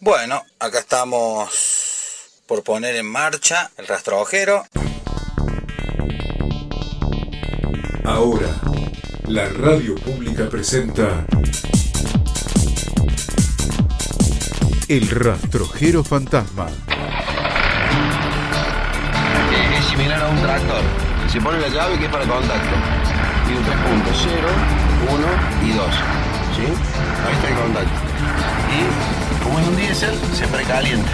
Bueno, acá estamos por poner en marcha el rastrojero. Ahora, la radio pública presenta El rastrojero fantasma. Es similar a un tractor. Se pone la llave que es para contacto. Tiene tres puntos, 0, 1 y 2. ¿Sí? Ahí está el contacto. Y como es un diésel, se precalienta.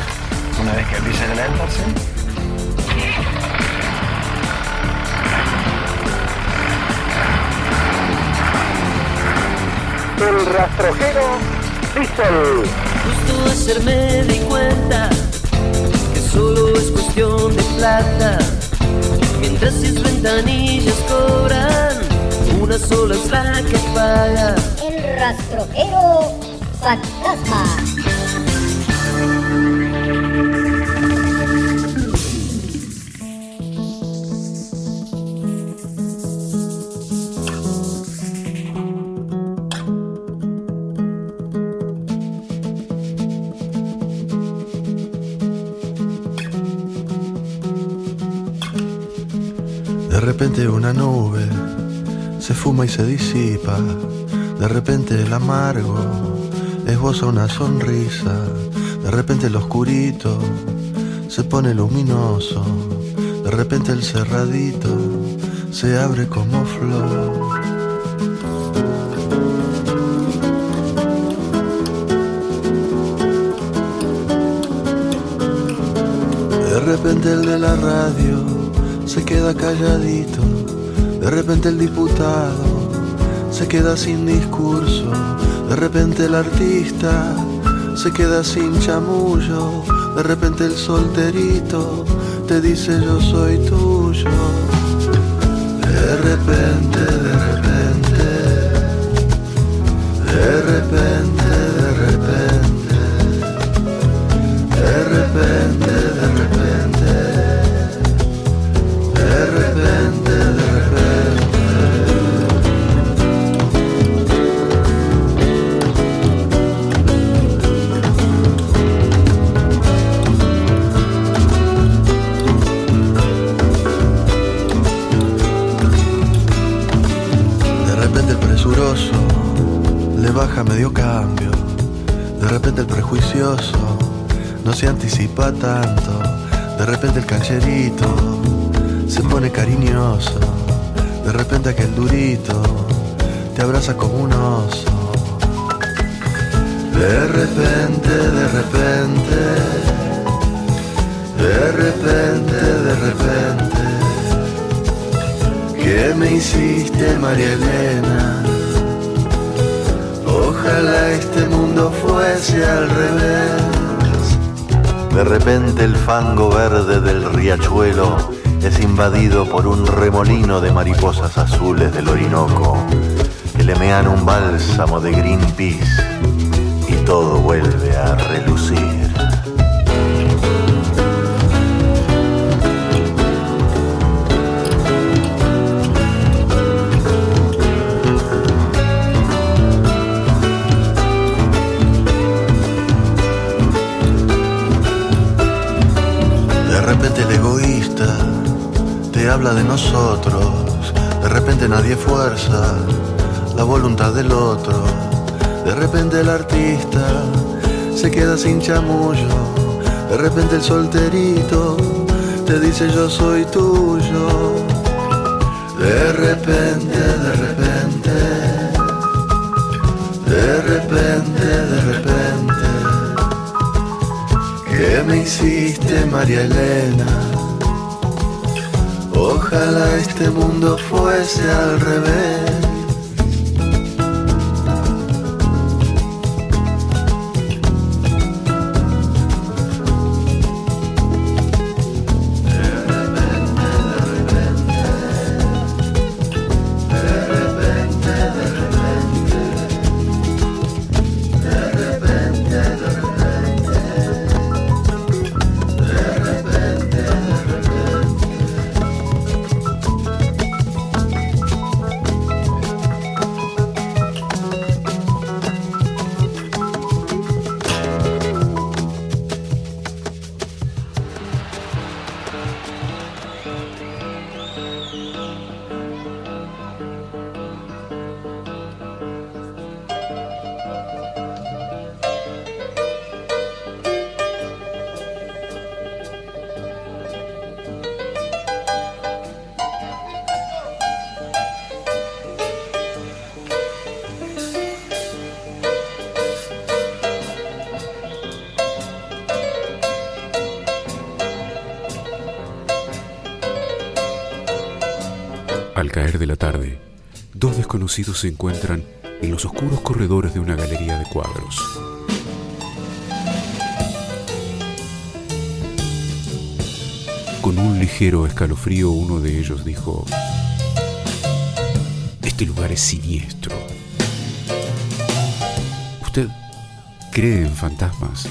Una vez que empieza a calentarse, El rastrojero Diesel. Justo ayer me di cuenta que solo es cuestión de plata. Mientras sus ventanillas cobran, una sola es la que paga. El rastrojero fantasma. De una nube se fuma y se disipa. De repente el amargo esboza una sonrisa. De repente el oscurito se pone luminoso. De repente el cerradito se abre como flor. De repente el de la radio se queda calladito. De repente el diputado se queda sin discurso. De repente el artista se queda sin chamullo. De repente el solterito te dice yo soy tuyo. De repente, de repente, baja medio cambio. De repente el prejuicioso no se anticipa tanto. De repente el cancherito se pone cariñoso. De repente aquel durito te abraza como un oso. De repente, de repente, de repente, de repente, ¿qué me hiciste, María Elena? Este mundo fuese al revés. De repente el fango verde del riachuelo es invadido por un remolino de mariposas azules del Orinoco que le mean un bálsamo de Greenpeace y todo vuelve a relucir. Habla de nosotros. De repente nadie fuerza la voluntad del otro. De repente el artista se queda sin chamullo. De repente el solterito te dice yo soy tuyo. De repente, de repente, de repente, de repente. ¿Qué me hiciste, María Elena? Ojalá este mundo fuese al revés. Al caer de la tarde, dos desconocidos se encuentran en los oscuros corredores de una galería de cuadros. Con un ligero escalofrío uno de ellos dijo, Este lugar es siniestro. ¿Usted cree en fantasmas?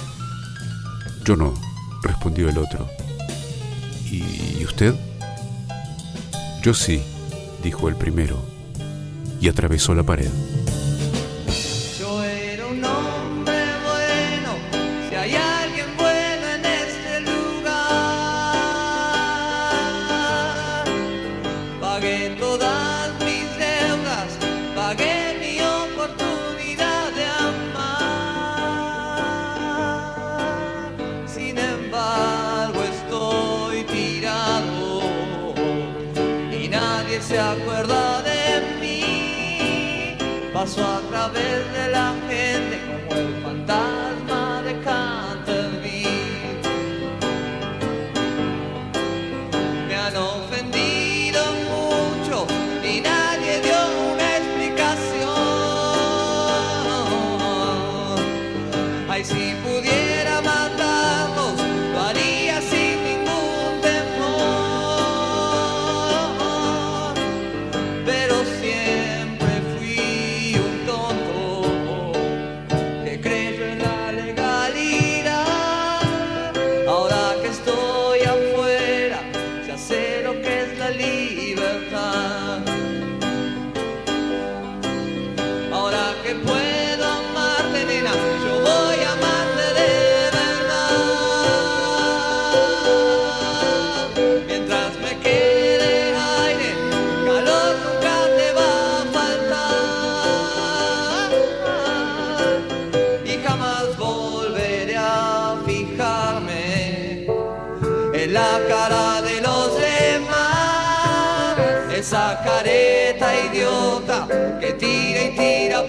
Yo no, respondió el otro. ¿Y usted? Yo sí, dijo el primero, y atravesó la pared.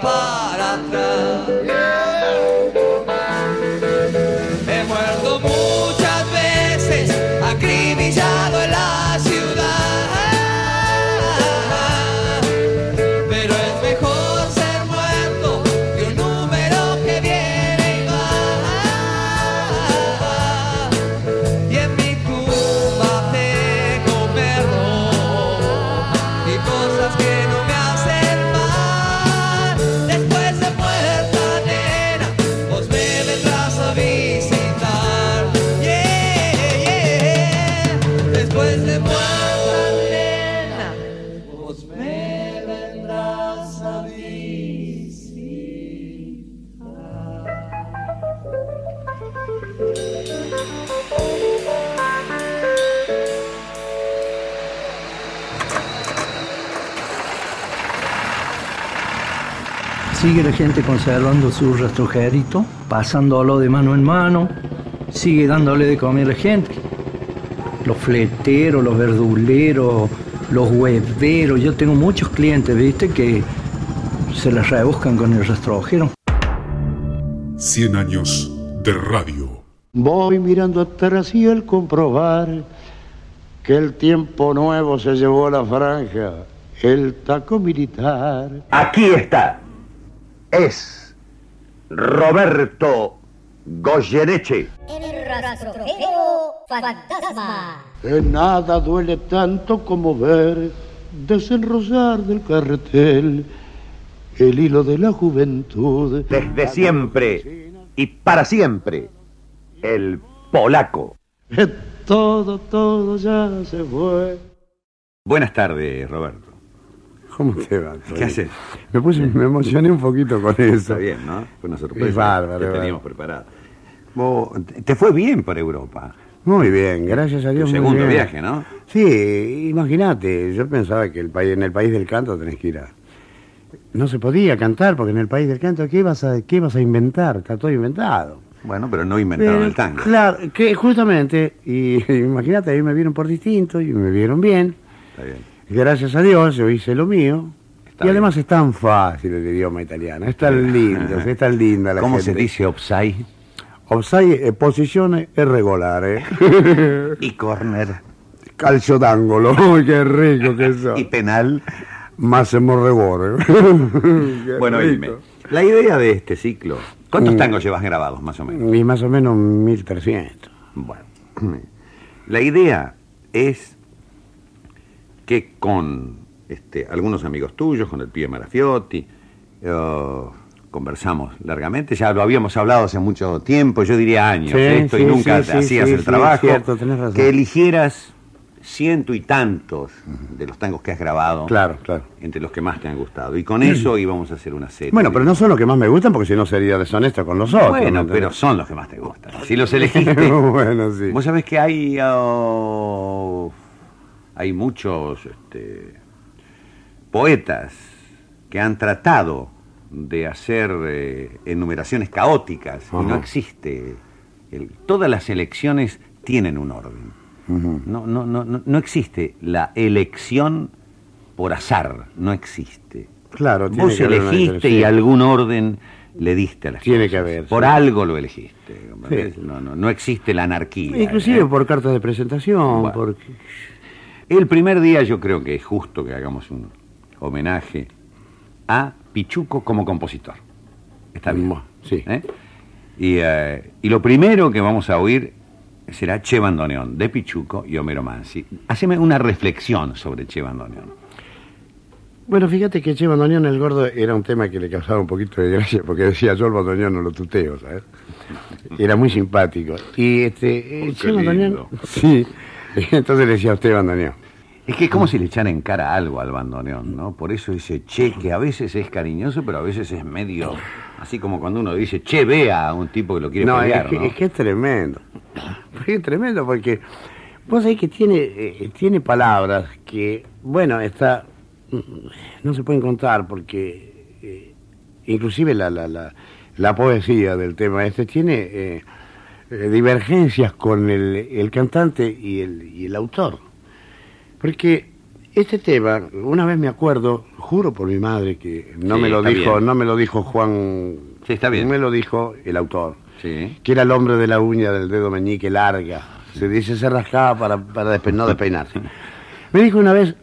Para atrás. Sigue la gente conservando su rastrojerito, pasándolo de mano en mano, sigue dándole de comer a la gente. Los fleteros, los verduleros, los hueveros, yo tengo muchos clientes, viste, que se las rebuscan con el rastrojero. 100 años de radio. Voy mirando atrás y al comprobar que el tiempo nuevo se llevó a la franja, el taco militar. Aquí está. Es Roberto Goyeneche. El rastrojero fantasma. Que nada duele tanto como ver desenrosar del carretel el hilo de la juventud. Desde siempre y para siempre. El polaco. Todo, todo ya se fue. Buenas tardes, Roberto. ¿Cómo te va? ¿Qué haces? Me, puse, me emocioné un poquito con eso. Está bien, ¿no? Fue una sorpresa Es bárbaro, que teníamos preparada. Te fue bien por Europa. Muy bien, gracias a Dios. segundo viaje, ¿no? Sí, imagínate, yo pensaba que el país, en el país del canto tenés que ir a... No se podía cantar porque en el país del canto, ¿qué ibas a, qué ibas a inventar? Está todo inventado. Bueno, pero no inventaron Pero, el tango. Claro, que justamente, y imagínate, ahí me vieron por distinto y me vieron bien. Está bien. Gracias a Dios, yo hice lo mío. Está y además es tan fácil el idioma italiano, es tan lindo, es tan linda la ¿Cómo gente. se dice offside? Offside, eh, posiciones irregolares. Y corner. calcio d'angolo. Qué rico que son. Y penal. Más hemorrebore. Bueno, oíme. La idea de este ciclo. ¿Cuántos tangos llevas grabados, más o menos? Y más o menos 1300. Bueno, la idea es que con este, algunos amigos tuyos, con el pibe Marafiotti, eh, conversamos largamente, ya lo habíamos hablado hace mucho tiempo, yo diría años, Sí, y nunca sí, hacías el trabajo, cierto, tenés razón. que eligieras ciento y tantos de los tangos que has grabado, Claro, claro. entre los que más te han gustado, y con eso íbamos a hacer una serie. Bueno, pero no son los que más me gustan porque si no sería deshonesto con los otros. ¿me Bueno, pero son los que más te gustan. Si los elegiste. bueno, sí. Vos sabés que hay. oh, hay muchos este, poetas que han tratado de hacer eh, enumeraciones caóticas y no existe. el- todas las elecciones tienen un orden. no, no, no, no, no existe la elección por azar. No existe. Claro, tiene Vos que haber una elegiste y algún orden le diste a las Tiene cosas. que haber, Por sí. algo lo elegiste. Sí. No, no, no existe la anarquía. Inclusive ¿eh? por cartas de presentación, Bueno. por... El primer día yo creo que es justo que hagamos un homenaje a Pichuco como compositor. Está bien. sí. ¿Eh? Y, eh, y lo primero que vamos a oír será Che Bandoneón, de Pichuco y Homero Mansi. Haceme una reflexión sobre Che Bandoneón. Bueno, fíjate que Che Bandoneón el Gordo era un tema que le causaba un poquito de gracia porque decía yo el bandoneón no lo tuteo, ¿sabes? Era muy simpático. Y este, eh, Oh, Che Bandoneón... lindo. Entonces le decía a usted bandoneón. Es que es como si le echara en cara algo al bandoneón, ¿no? Por eso dice che, que a veces es cariñoso, pero a veces es medio... Así como cuando uno dice, che, vea a un tipo que lo quiere no, pelear, es que, ¿no? es que es tremendo. Es tremendo porque vos sabés que tiene, eh, tiene palabras que, bueno, está mm, no se pueden contar porque eh, inclusive la, la, la, la poesía del tema este tiene eh, divergencias con el, el cantante y el, y el autor. Porque este tema, una vez me acuerdo, juro por mi madre que no Sí, me lo dijo, bien. no me lo dijo Juan, Sí, está bien. me lo dijo el autor Sí. que era el hombre de la uña del dedo meñique larga. Se dice se rascaba para, para despe- no despeinarse. Me dijo una vez,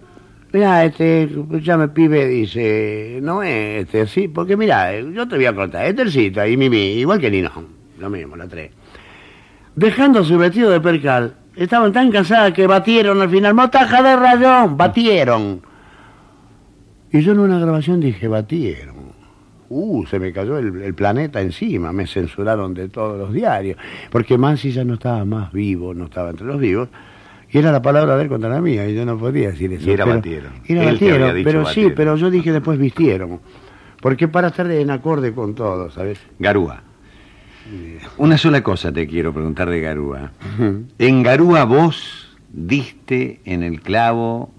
mira, este, ya me pibe, dice, no es este, sí, porque mira, yo te voy a contar, Estercita y Mimi, igual que Nino, lo mismo, la tres. Dejando su vestido de percal, estaban tan cansadas que batieron al final, motaja de rayón, batieron. Y yo en una grabación dije, batieron. Uh, se me cayó el, el planeta encima, me censuraron de todos los diarios, porque Mansi ya no estaba más vivo, no estaba entre los vivos, y era la palabra de él contra la mía, y yo no podía decir eso. Y era pero- batieron. Era batieron, pero sí, pero yo dije después vistieron, porque para estar en acorde con todo, ¿sabes? Garúa. Una sola cosa te quiero preguntar de Garúa. En Garúa vos diste en el clavo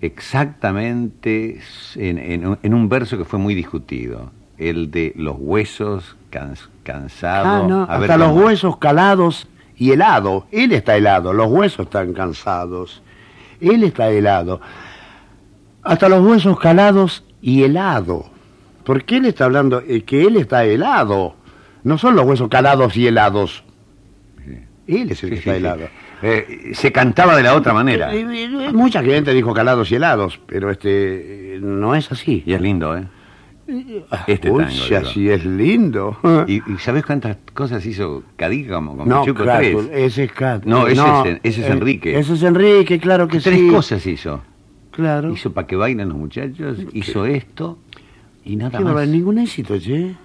exactamente en, en- en un verso que fue muy discutido, el de los huesos cans- cansados. Ah, no, ver hasta los cómo- huesos calados y helado. Él está helado, los huesos están cansados. Él está helado. Hasta los huesos calados y helado. Porque él está hablando eh, que él está helado. No son los huesos calados y helados. Él es el que Sí, está sí. helado. Eh, se cantaba de la otra manera. Eh, eh, Mucha gente dijo calados y helados, pero este no es así. Y es lindo, ¿eh? Este Uy, tango, si es lindo. ¿Y, y sabés cuántas cosas hizo Cadiga como con No, tres? ese es Cátulo. No, ese es- ese es Enrique. Ese es Enrique, claro que Tres sí. cosas hizo. Claro. Hizo para que bailen los muchachos, hizo esto y nada más. barbaridad, ningún éxito, che.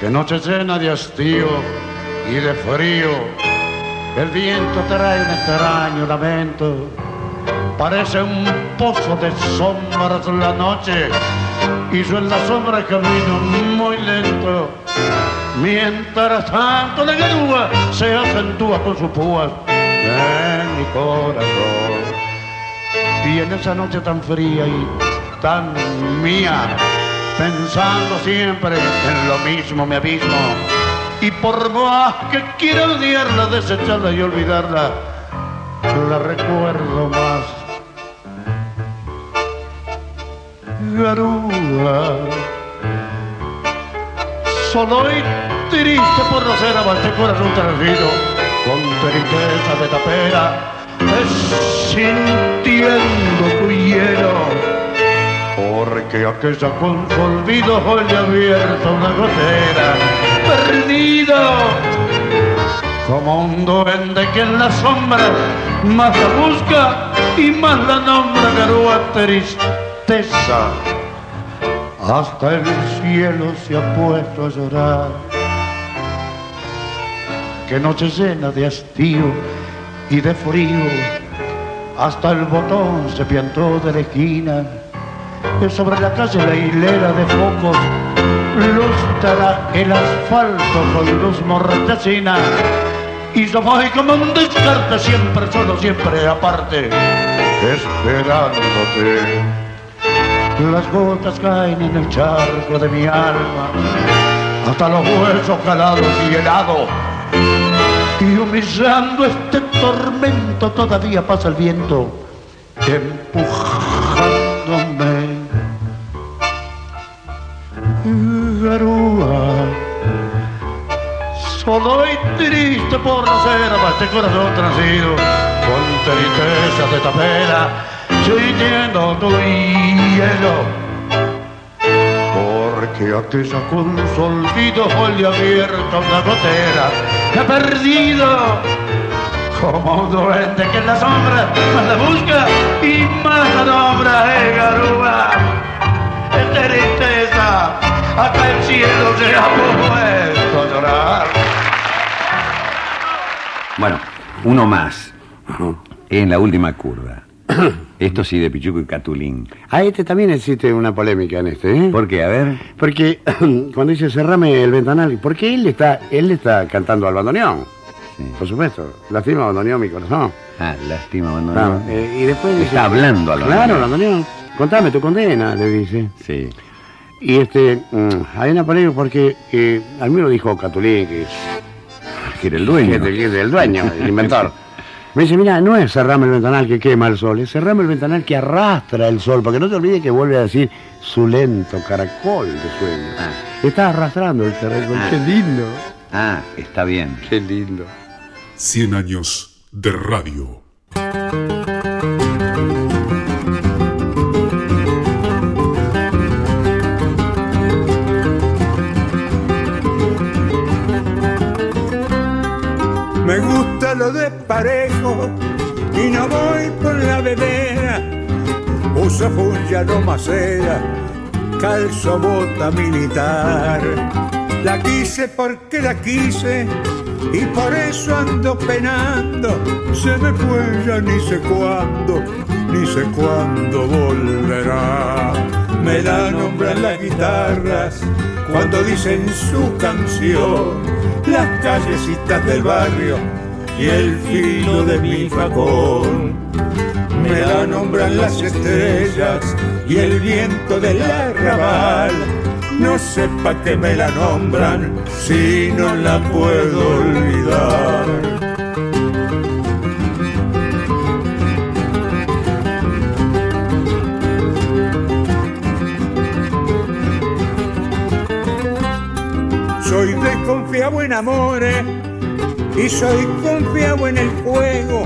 Que noche llena de hastío y de frío, el viento trae un extraño lamento. Parece un pozo de sombras la noche y yo en la sombra camino muy lento. Mientras tanto la grúa se acentúa con sus púas en mi corazón. Y en esa noche tan fría y tan mía, pensando siempre en lo mismo me abismo. Y por más que quiera odiarla, desecharla y olvidarla, la recuerdo más garúa. Solo y triste por no ser amante corazón tranquilo, con tristeza de tapera, sintiendo tu hielo. Porque aquella con su olvido hoy le ha abierto una gotera, perdido como un duende que en la sombra más la busca y más la nombra garúa Hasta el cielo se ha puesto a llorar. Que noche llena de hastío y de frío, hasta el botón se piantó de la esquina. Que sobre la calle la hilera de focos lustrará el asfalto con luz mortecina. Y yo voy como un descarte, siempre solo, siempre aparte, esperándote. Las gotas caen en el charco de mi alma, hasta los huesos calados y helados. Y humillando este tormento todavía pasa el viento, empujándome. Garúa, solo y triste por a este corazón transido, con tristeza de tapera, sintiendo tu hielo. Porque aquella con su olvido le abierto una gotera que ha perdido como un duende que en la sombra más la busca y más la nombra, eh, garúa. Es tristeza, hasta el cielo se ha puesto a llorar. Bueno, uno más. En la última curva. Esto sí de Pichuco y Catulín. A este también existe una polémica en este, ¿eh? ¿Por qué? A ver. Porque cuando dice cerrame el ventanal, porque él está, él está cantando al bandoneón. Por supuesto. Lastima bandoneón mi corazón. Ah, lástima, abandono. Claro, eh, y después dice, Está hablando al Claro, bandoneón. bandoneón. Contame tu condena, le dice. Sí. Y este, mm, hay una polémica porque eh, a mí me lo dijo Catulín, que es Que era el dueño. que el, el dueño, el inventor. Me dice, mira, no es cerrame el ventanal que quema el sol, es cerrame el ventanal que arrastra el sol, porque no te olvides que vuelve a decir su lento caracol de sueño. Está arrastrando el caracol, Ah. qué lindo. Ah, está bien. Qué lindo. 100 años de radio. Lo de parejo y no voy por la vedera. Uso fulla no macera, calzo bota militar. La quise porque la quise y por eso ando penando. Se me fue ya ni sé cuándo, ni sé cuándo volverá. Me la nombran las guitarras cuando dicen su canción las callecitas del barrio y el filo de mi facón. Me la nombran las estrellas y el viento del arrabal. No sepa que me la nombran si no la puedo olvidar. Soy desconfiado en amores y soy confiado en el juego.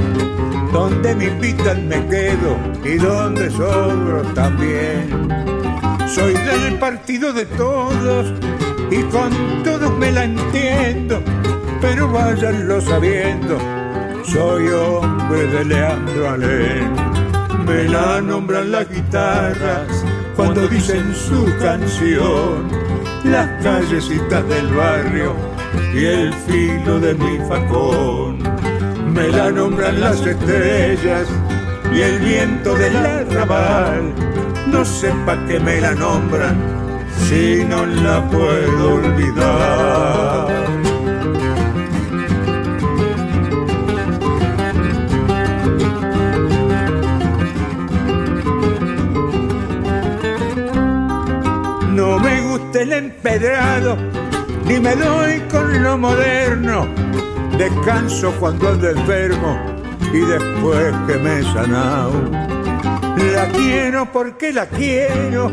Donde me invitan me quedo y donde sobro también. Soy del partido de todos y con todos me la entiendo. Pero váyanlo sabiendo, soy hombre de Leandro Alén. Me la nombran las guitarras cuando dicen su canción las callecitas del barrio y el filo de mi facón. Me la nombran las estrellas y el viento del arrabal. No sepa que me la nombran si no la puedo olvidar. No me gusta el empedrado, ni me doy con lo moderno. Descanso cuando ando enfermo y después que me he sanado. La quiero porque la quiero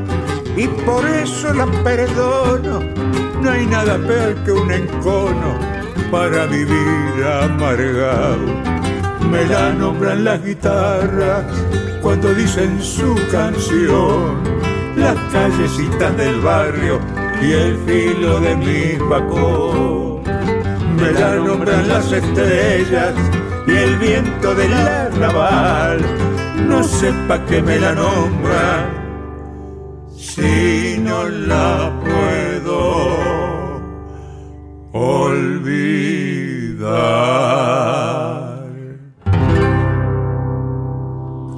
y por eso la perdono. No hay nada peor que un encono para vivir amargado. Me la nombran las guitarras cuando dicen su canción. Las callecitas del barrio y el filo de mi bacón. Me la nombran las estrellas y el viento del arrabal. No sepa que me la nombran si no la puedo olvidar.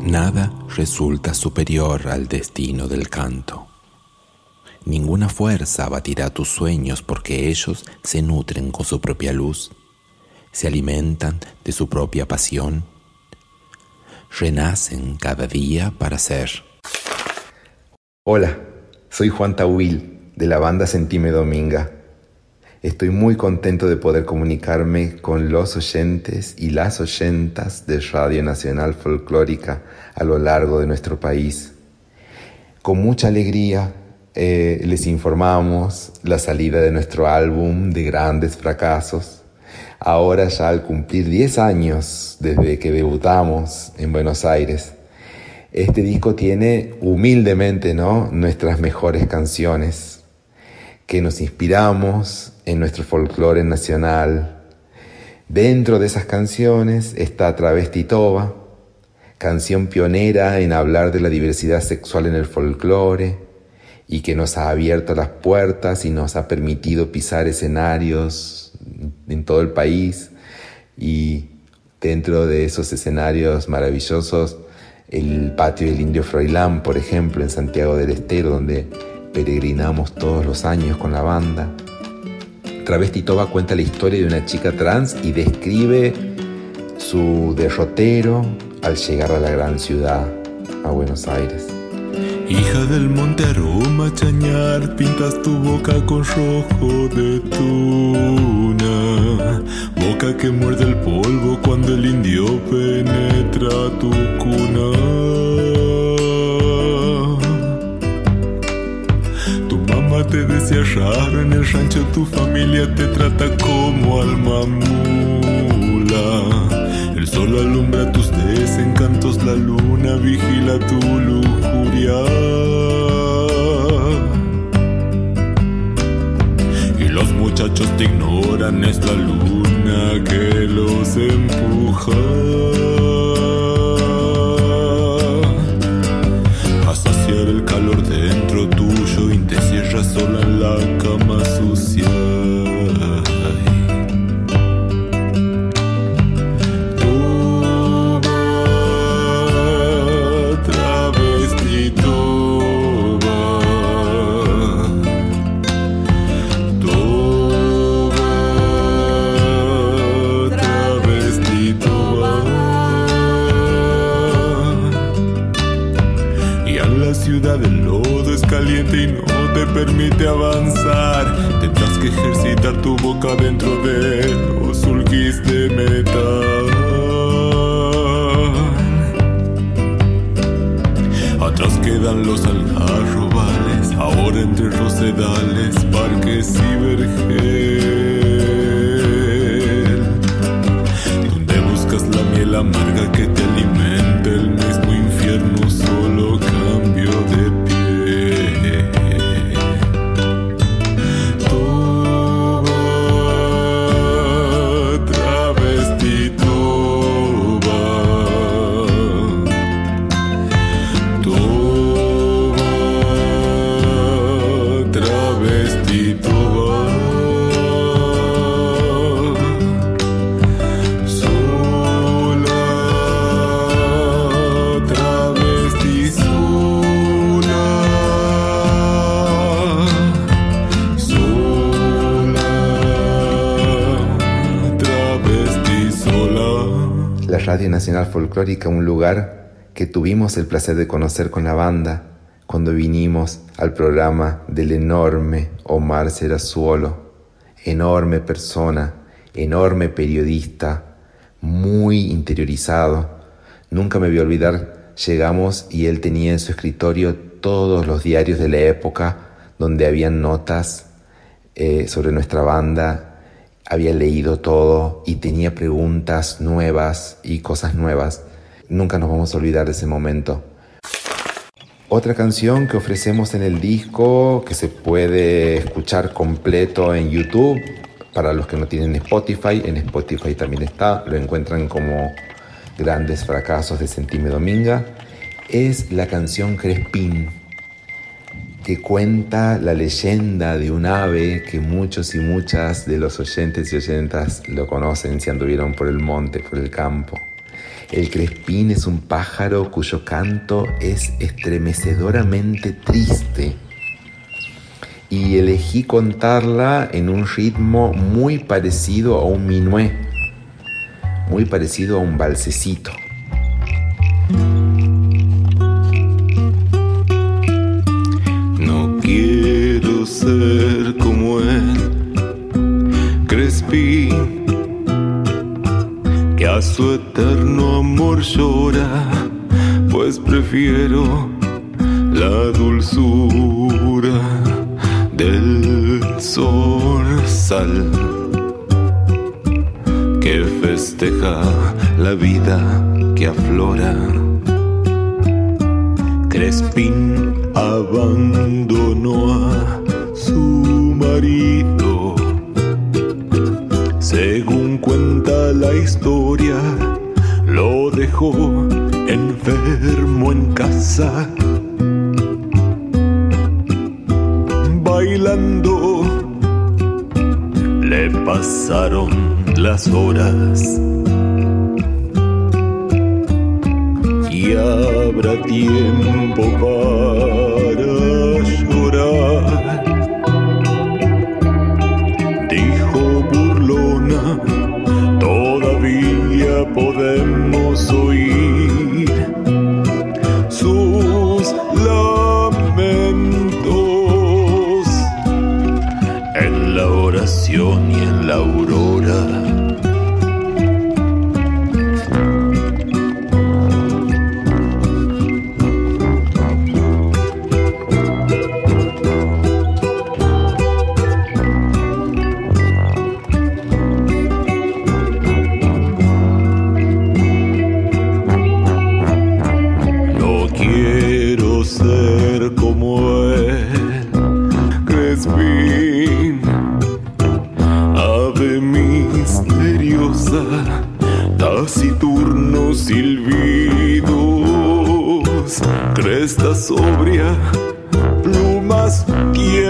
Nada resulta superior al destino del canto. Ninguna fuerza abatirá tus sueños porque ellos se nutren con su propia luz, se alimentan de su propia pasión, renacen cada día para ser. Hola, soy Juan Tawil de la banda Sentime Dominga. Estoy muy contento de poder comunicarme con los oyentes y las oyentas de Radio Nacional Folclórica a lo largo de nuestro país. Con mucha alegría eh, les informamos la salida de nuestro álbum de grandes fracasos. Ahora ya al cumplir 10 años desde que debutamos en Buenos Aires, este disco tiene humildemente ¿no? nuestras mejores canciones que nos inspiramos en nuestro folclore nacional. Dentro de esas canciones está Travestitoba, canción pionera en hablar de la diversidad sexual en el folclore y que nos ha abierto las puertas y nos ha permitido pisar escenarios en todo el país y dentro de esos escenarios maravillosos el patio del Indio Froilán, por ejemplo, en Santiago del Estero, donde peregrinamos todos los años con la banda. Travesti Toba cuenta la historia de una chica trans y describe su derrotero al llegar a la gran ciudad, a Buenos Aires. Hija del monte aroma chañar, pintas tu boca con rojo de tuna. Boca que muerde el polvo cuando el indio penetra tu cuna. Tu mamá te decía raro en el rancho, tu familia te trata como alma mula. El sol alumbra tus desencantos, la luna vigila tu lujuria. Y los muchachos te ignoran, es la luna que los empuja. Un lugar que tuvimos el placer de conocer con la banda cuando vinimos al programa del enorme Omar Serazuolo, enorme persona, enorme periodista, muy interiorizado. Nunca me voy a olvidar llegamos y él tenía en su escritorio todos los diarios de la época donde habían notas eh, sobre nuestra banda, había leído todo y tenía preguntas nuevas y cosas nuevas. Nunca nos vamos a olvidar de ese momento. Otra canción que ofrecemos en el disco, que se puede escuchar completo en YouTube, para los que no tienen Spotify, en Spotify también está, lo encuentran como Grandes Fracasos de Sentime Dominga, es la canción Crespín, que cuenta la leyenda de un ave que muchos y muchas de los oyentes y oyentas lo conocen si anduvieron por el monte, por el campo. El crespín es un pájaro cuyo canto es estremecedoramente triste y elegí contarla en un ritmo muy parecido a un minué, muy parecido a un balsecito. No quiero ser como él, Crespín, que a su eterno amor llora, pues prefiero la dulzura del zorzal que festeja la vida que aflora. Crespín abandonó a su marido. La historia, lo dejó enfermo en casa. Bailando le pasaron las horas. y habrá tiempo para llorar. possuir.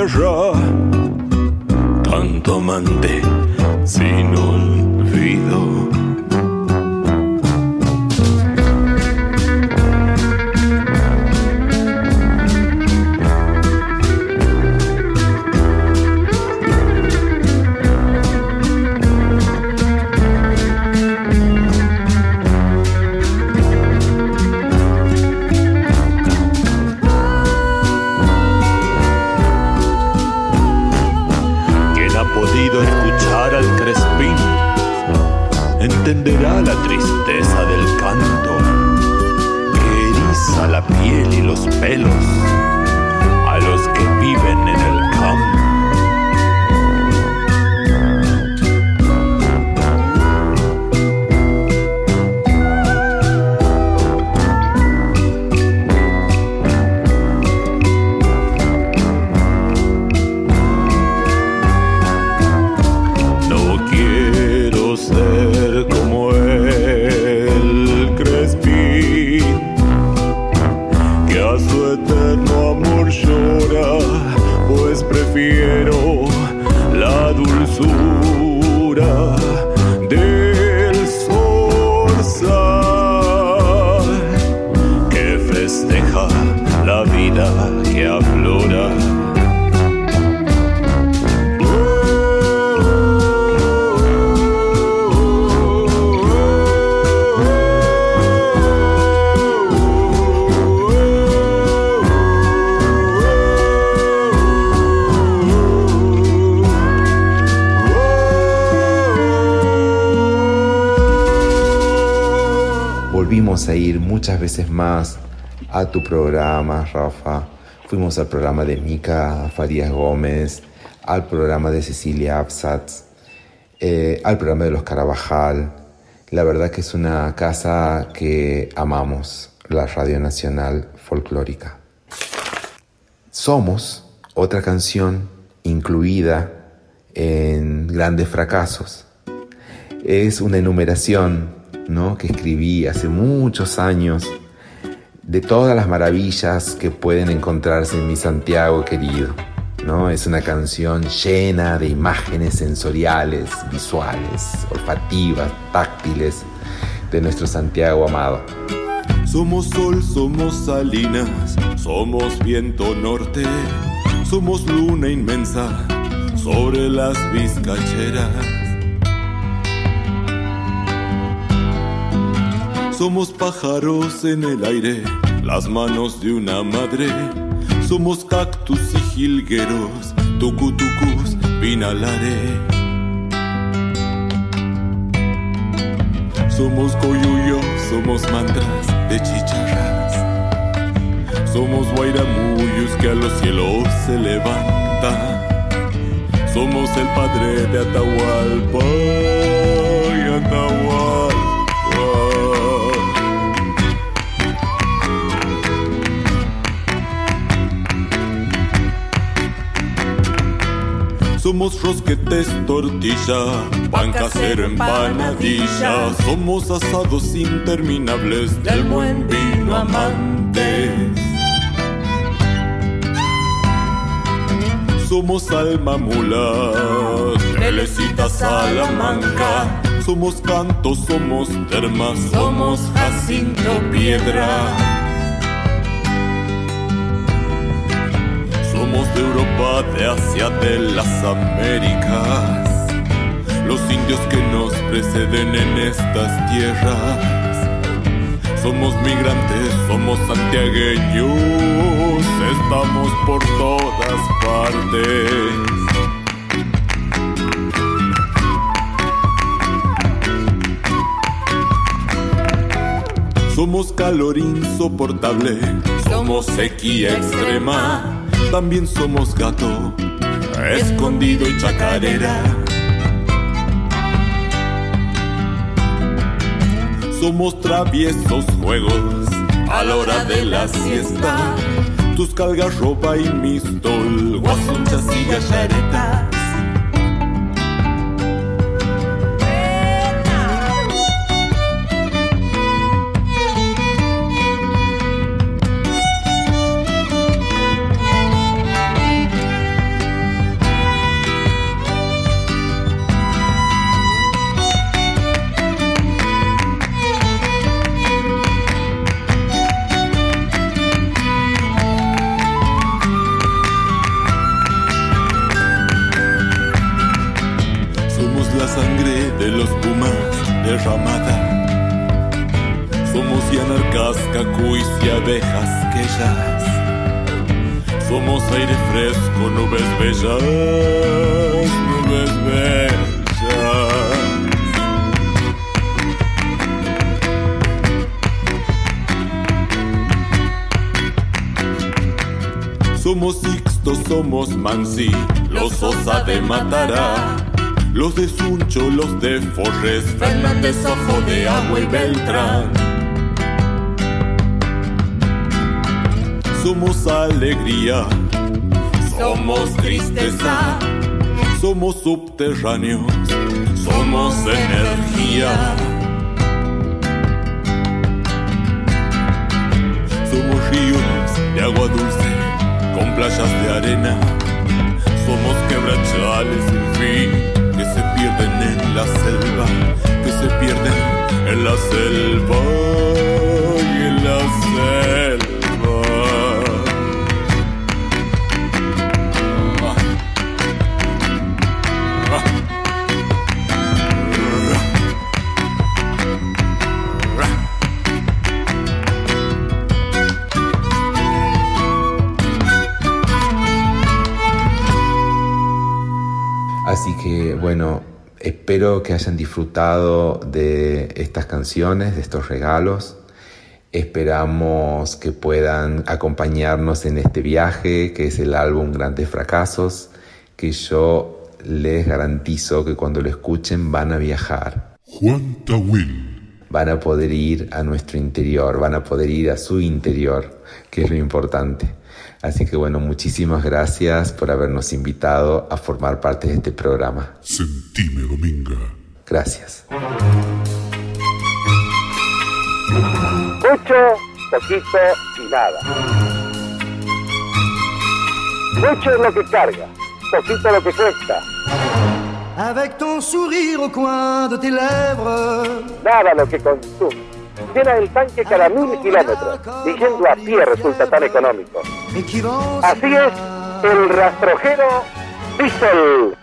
Tierra, tanto amante tu programa, Rafa. Fuimos al programa de Mica Farías Gómez, al programa de Cecilia Absatz, eh, al programa de los Carabajal. La verdad que es una casa que amamos, la Radio Nacional Folclórica. Somos, otra canción incluida en Grandes Fracasos. Es una enumeración ¿no? que escribí hace muchos años de todas las maravillas que pueden encontrarse en mi Santiago querido. ¿no? Es una canción llena de imágenes sensoriales, visuales, olfativas, táctiles de nuestro Santiago amado. Somos sol, somos salinas, somos viento norte, somos luna inmensa sobre las vizcacheras. Somos pájaros en el aire, las manos de una madre. Somos cactus y jilgueros, tucutucus, pinalare. Somos coyuyos, somos mantras de chicharras. Somos guairamuyos que a los cielos se levantan. Somos el padre de Atahualpa Somos rosquetes, tortilla, pan casero, empanadilla. Somos asados interminables del buen vino amantes. Somos alma mula, Telecita Salamanca. Somos cantos, somos termas, somos Jacinto Piedra. Somos de Europa, de Asia, de las Américas. Los indios que nos preceden en estas tierras. Somos migrantes, somos santiagueños. Estamos por todas partes. Somos calor insoportable, somos sequía extrema, también somos gato, escondido y chacarera. Somos traviesos juegos a la hora de la siesta, tus calgas, ropa y mistol, guasunchas y gallaretas. Aire fresco, nubes bellas, nubes bellas. Somos Sixto, somos Mansi, los Osa de Matará. Los de Suncho, los de Forres, Fernández, Ojo de Agua y Beltrán. Somos alegría, somos tristeza, somos subterráneos, somos energía. Somos ríos de agua dulce, con playas de arena. Somos quebrachales sin fin que se pierden en la selva, que se pierden en la selva y en la selva. Bueno, Espero que hayan disfrutado de estas canciones, de estos regalos. Esperamos que puedan acompañarnos en este viaje, que es el álbum Grandes Fracasos, que yo les garantizo que cuando lo escuchen van a viajar. Juan Tawil. Van a poder ir a nuestro interior, van a poder ir a su interior, que es lo importante. Así que bueno, muchísimas gracias por habernos invitado a formar parte de este programa. Sentime Dominga. Gracias. Mucho, poquito y nada. Mucho es lo que carga, poquito lo que cuesta. Avec ton sourire au coin de tes lèvres. Nada lo que consume. Llena el tanque cada mil kilómetros y yendo a pie resulta tan económico. Así es, el rastrojero Diesel.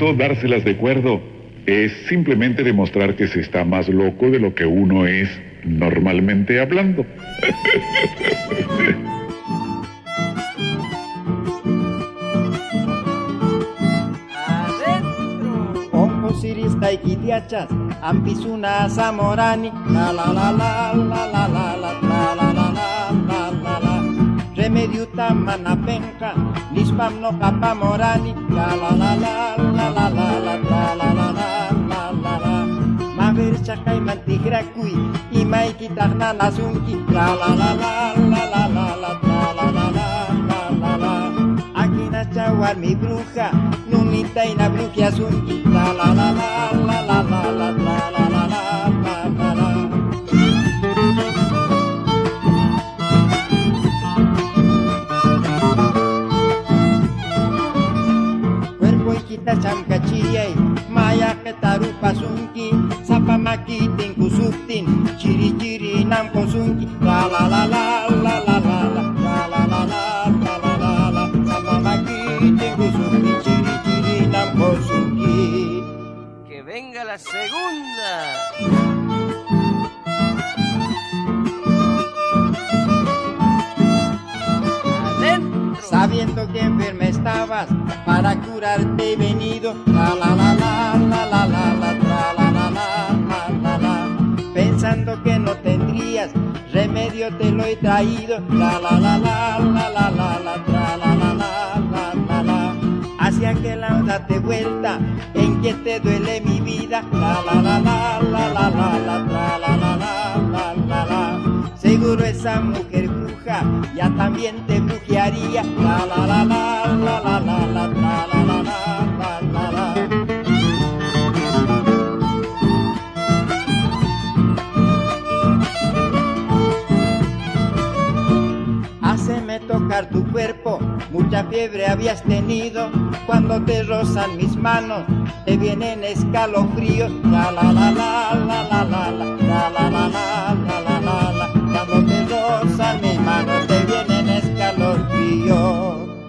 Dárselas de cuerdo es simplemente demostrar que se está más loco de lo que uno es normalmente hablando. Samorani, la la la la la la la la la la la la la la la Nispam no kapamorani, la la la la la la la la la la la la la la la Maver chakai mantigrakui, imai kitarna nasunki, la la la la la la la la la la la la la la Aquí na chawar mi bruja, nunita y na bruja asunki, la la la la la la la la la la la la kita maya chiri chiri nam kosunki, la la la la la la la la la la la la la la chiri chiri nam kosunki. Que venga la segunda. Sabiendo que enferma estabas, para curarte he venido. La la la la la la la la tra, la la la la la Pensando que no tendrías remedio te lo he traído. La la la la la la la la la la la la la la. Hacia que lado date vuelta, en que te duele mi vida. La la la la la la la la la la la. Seguro esa mujer bruja ya también te brujearía. La la la la la la la la la la la la la la. Háceme tocar tu cuerpo, mucha fiebre habías tenido. Cuando te rozan mis manos, te vienen escalofríos. La la la la la la la la la la la la la. Mis manos, te vienen.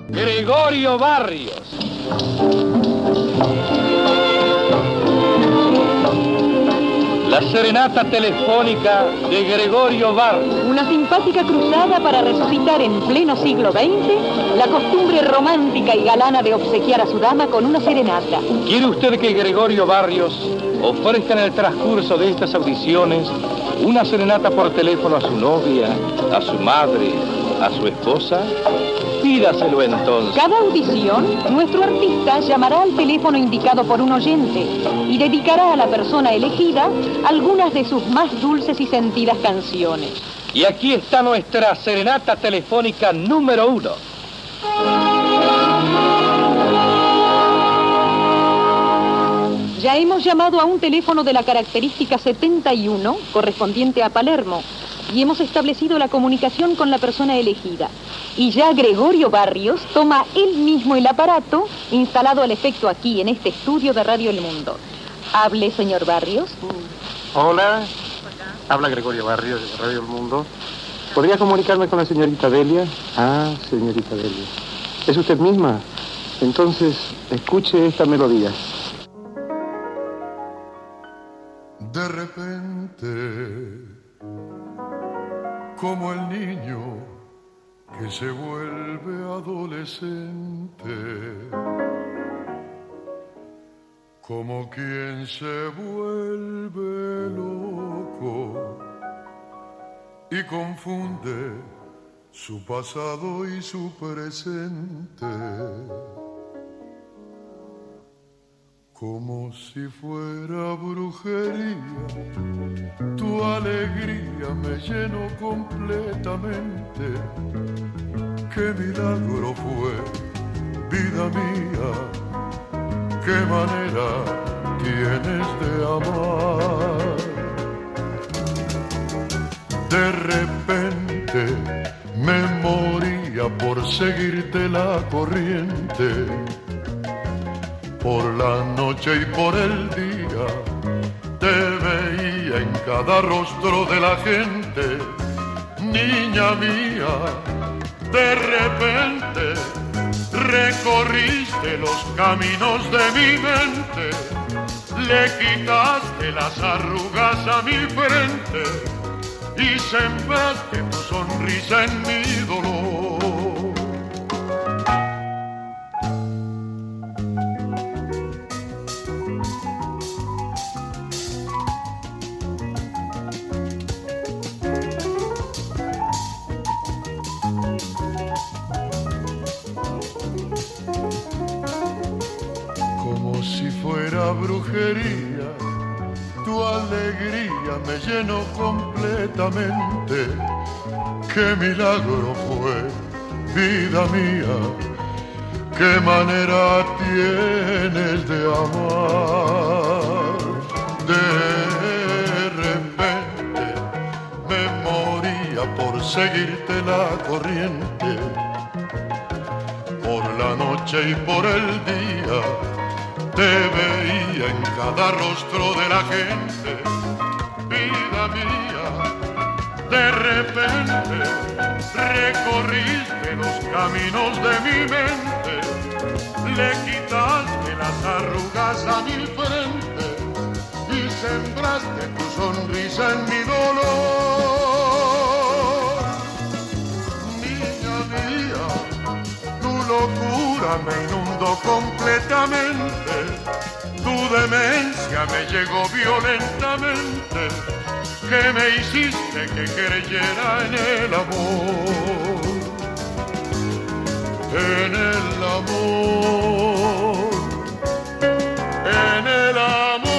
Gregorio Barrios. La serenata telefónica de Gregorio Barrios. Una simpática cruzada para resucitar en pleno siglo XX la costumbre romántica y galana de obsequiar a su dama con una serenata. ¿Quiere usted que Gregorio Barrios ofrezca en el transcurso de estas audiciones una serenata por teléfono a su novia, a su madre, a su esposa? Pídaselo entonces. Cada audición, nuestro artista llamará al teléfono indicado por un oyente y dedicará a la persona elegida algunas de sus más dulces y sentidas canciones. Y aquí está nuestra serenata telefónica número uno. Hemos llamado a un teléfono de la característica 71, correspondiente a Palermo, y hemos establecido la comunicación con la persona elegida. Y ya Gregorio Barrios toma él mismo el aparato instalado al efecto aquí, en este estudio de Radio El Mundo. Hable, señor Barrios. Hola, habla Gregorio Barrios de Radio El Mundo. ¿Podría comunicarme con la señorita Delia? Ah, señorita Delia. ¿Es usted misma? Entonces, escuche esta melodía. De repente, como el niño que se vuelve adolescente, como quien se vuelve loco y confunde su pasado y su presente. Como si fuera brujería, tu alegría me llenó completamente. Qué milagro fue, vida mía, qué manera tienes de amar. De repente me moría por seguirte la corriente por la noche y por el día. Te veía en cada rostro de la gente, niña mía, de repente recorriste los caminos de mi mente, le quitaste las arrugas a mi frente y sembraste tu sonrisa en mi dolor. Qué milagro fue, vida mía. Qué manera tienes de amar. De repente me moría por seguirte la corriente por la noche y por el día te veía en cada rostro de la gente, vida mía, de repente recorriste los caminos de mi mente, le quitaste las arrugas a mi frente y sembraste tu sonrisa en mi dolor. Niña mía, tu locura me inundó completamente, tu demencia me llegó violentamente, que me hiciste que creyera en el amor, en el amor, en el amor.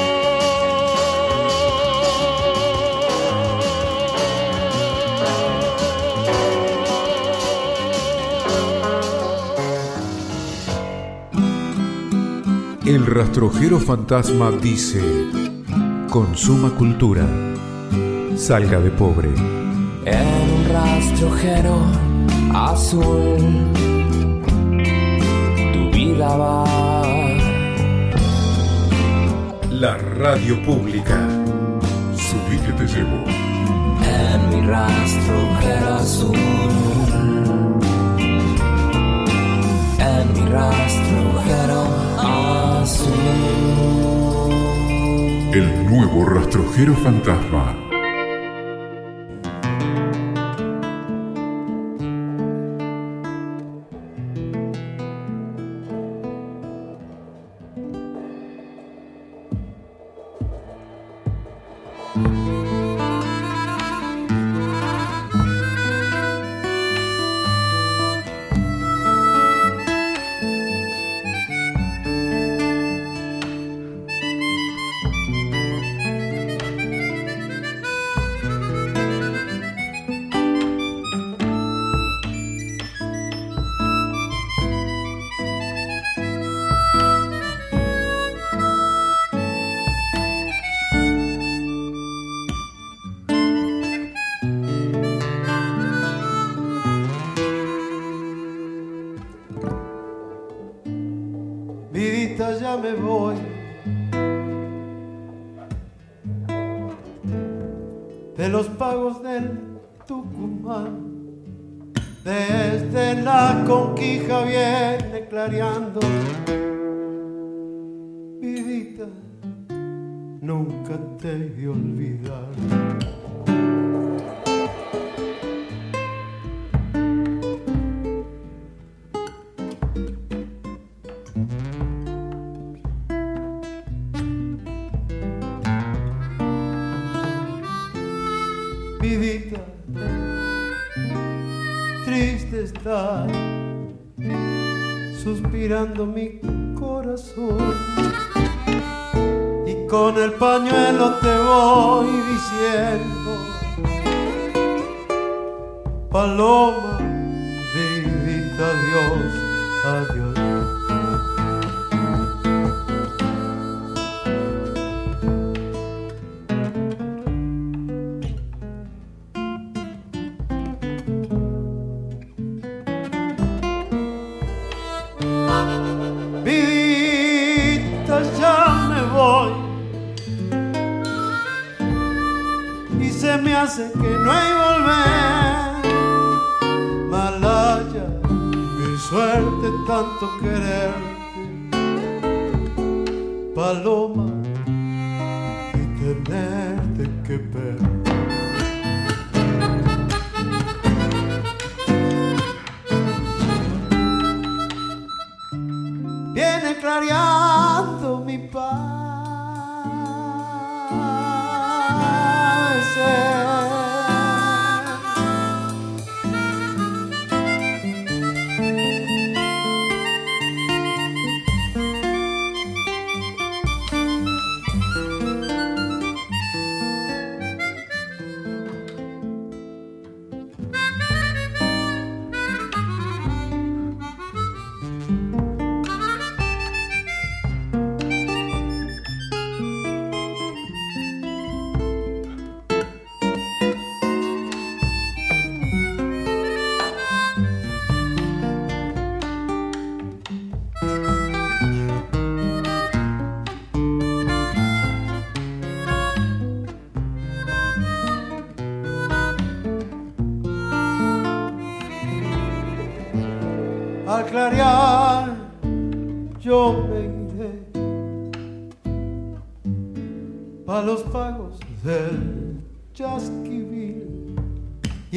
El rastrojero fantasma dice, consuma cultura salga de pobre. En un rastrojero azul, tu vida va. La radio pública. Subí que te llevo. En mi rastrojero azul. En mi rastrojero azul. El nuevo rastrojero fantasma. Ya me voy. De los pagos del Tucumán. Desde la conquija viene clareando. Vidita, nunca te he olvidar. Mi corazón. Y con el pañuelo te voy diciendo, Paloma, vidita, adiós,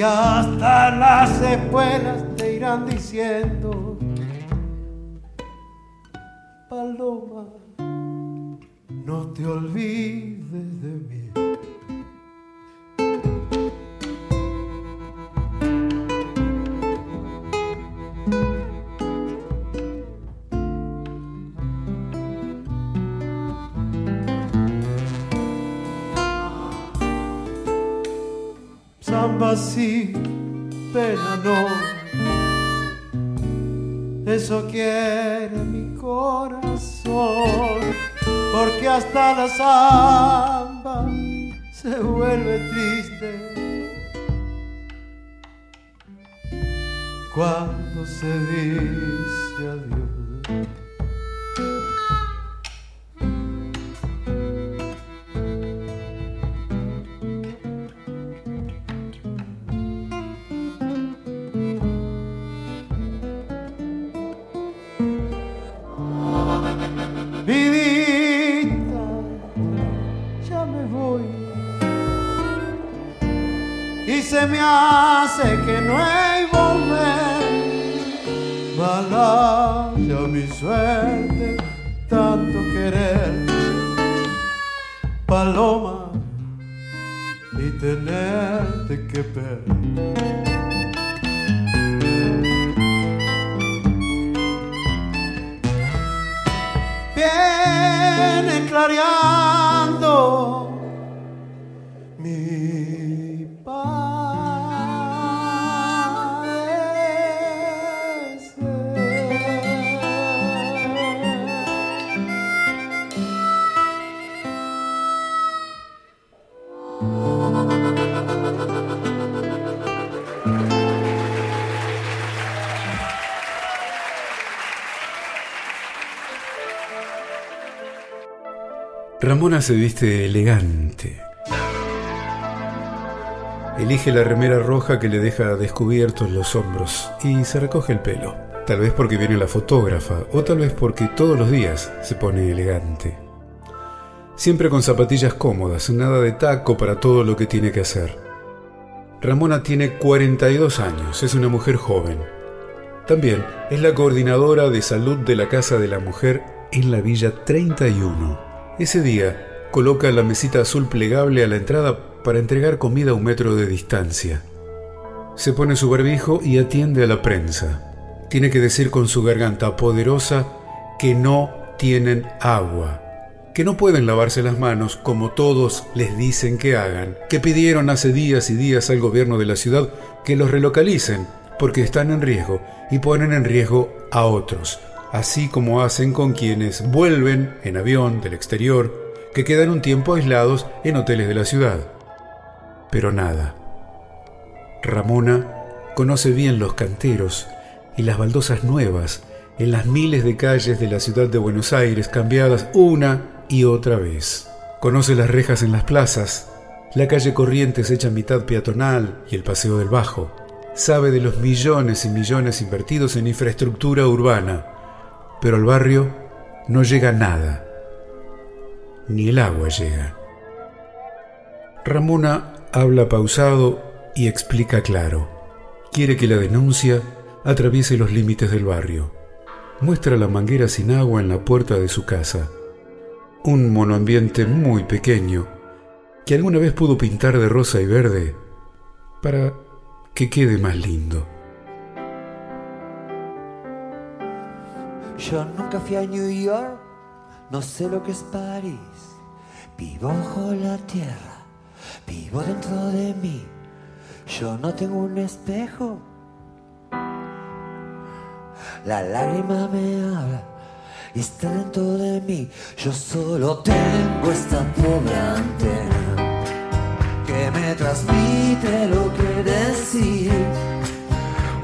hasta las espuelas te irán diciendo se vuelve triste cuando se dice adiós. Se viste elegante. Elige la remera roja que le deja descubiertos los hombros y se recoge el pelo. Tal vez porque viene la fotógrafa o tal vez porque todos los días se pone elegante. Siempre con zapatillas cómodas, nada de taco para todo lo que tiene que hacer. Ramona tiene 42 años, es una mujer joven. También es la coordinadora de salud de la Casa de la Mujer en la Villa 31. Ese día coloca la mesita azul plegable a la entrada para entregar comida a un metro de distancia. Se pone su barbijo y atiende a la prensa. Tiene que decir con su garganta poderosa que no tienen agua, que no pueden lavarse las manos como todos les dicen que hagan, que pidieron hace días y días al gobierno de la ciudad que los relocalicen porque están en riesgo y ponen en riesgo a otros, así como hacen con quienes vuelven en avión del exterior, que quedan un tiempo aislados en hoteles de la ciudad. Pero nada. Ramona conoce bien los canteros y las baldosas nuevas en las miles de calles de la ciudad de Buenos Aires cambiadas una y otra vez. Conoce las rejas en las plazas, la calle Corrientes hecha mitad peatonal y el Paseo del Bajo. Sabe de los millones y millones invertidos en infraestructura urbana, pero al barrio no llega nada, ni el agua llega. Ramona habla pausado y explica claro. Quiere que la denuncia atraviese los límites del barrio. Muestra la manguera sin agua en la puerta de su casa. Un monoambiente muy pequeño que alguna vez pudo pintar de rosa y verde para que quede más lindo. Yo nunca fui a New York, no sé lo que es París. Vivo bajo la tierra, vivo dentro de mí. Yo no tengo un espejo. La lágrima me habla y está dentro de mí. Yo solo tengo esta pobre antena que me transmite lo que decir.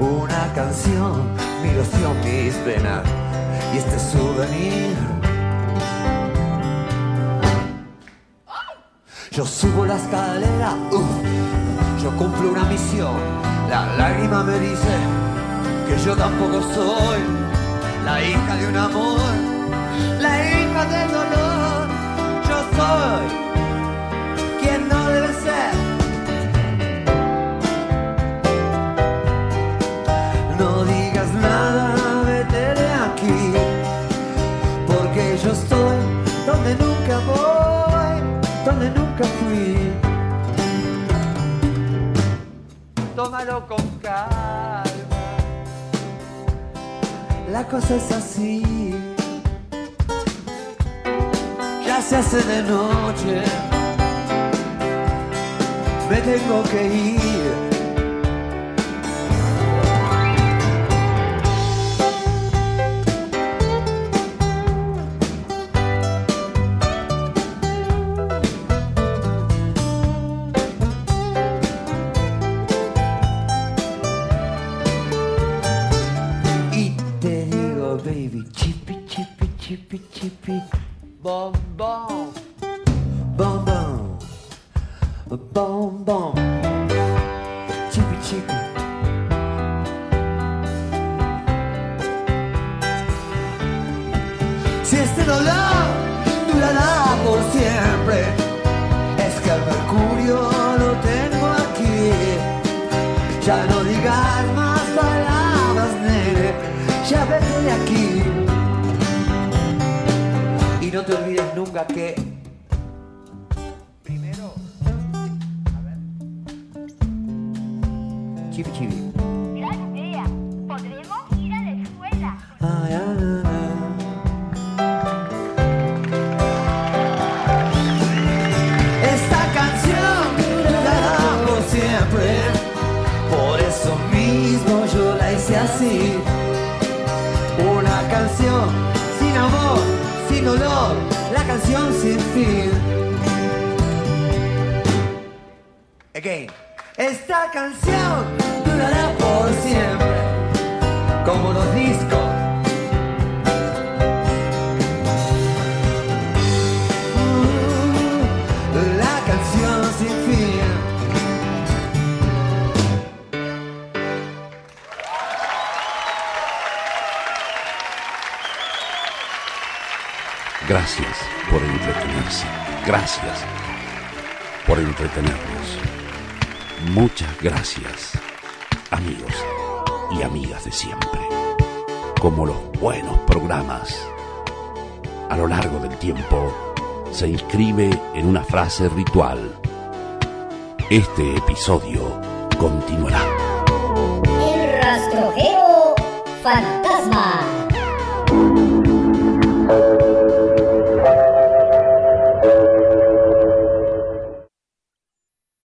Una canción, mi ilusión, mis penas y este souvenir. Yo subo la escalera, uf, yo cumplo una misión. La lágrima me dice que yo tampoco soy la hija de un amor, la hija del dolor. Yo soy donde nunca voy, donde nunca fui. Tómalo con calma, la cosa es así. Ya se hace de noche, me tengo que ir. Nunca que Esta canción durará por siempre, como los discos. Mm, La canción sin fin. Gracias por entretenerse. Gracias por entretenernos. Muchas gracias, amigos y amigas de siempre. Como los buenos programas, a lo largo del tiempo se inscribe en una frase ritual. Este episodio continuará. El rastrojero fantasma.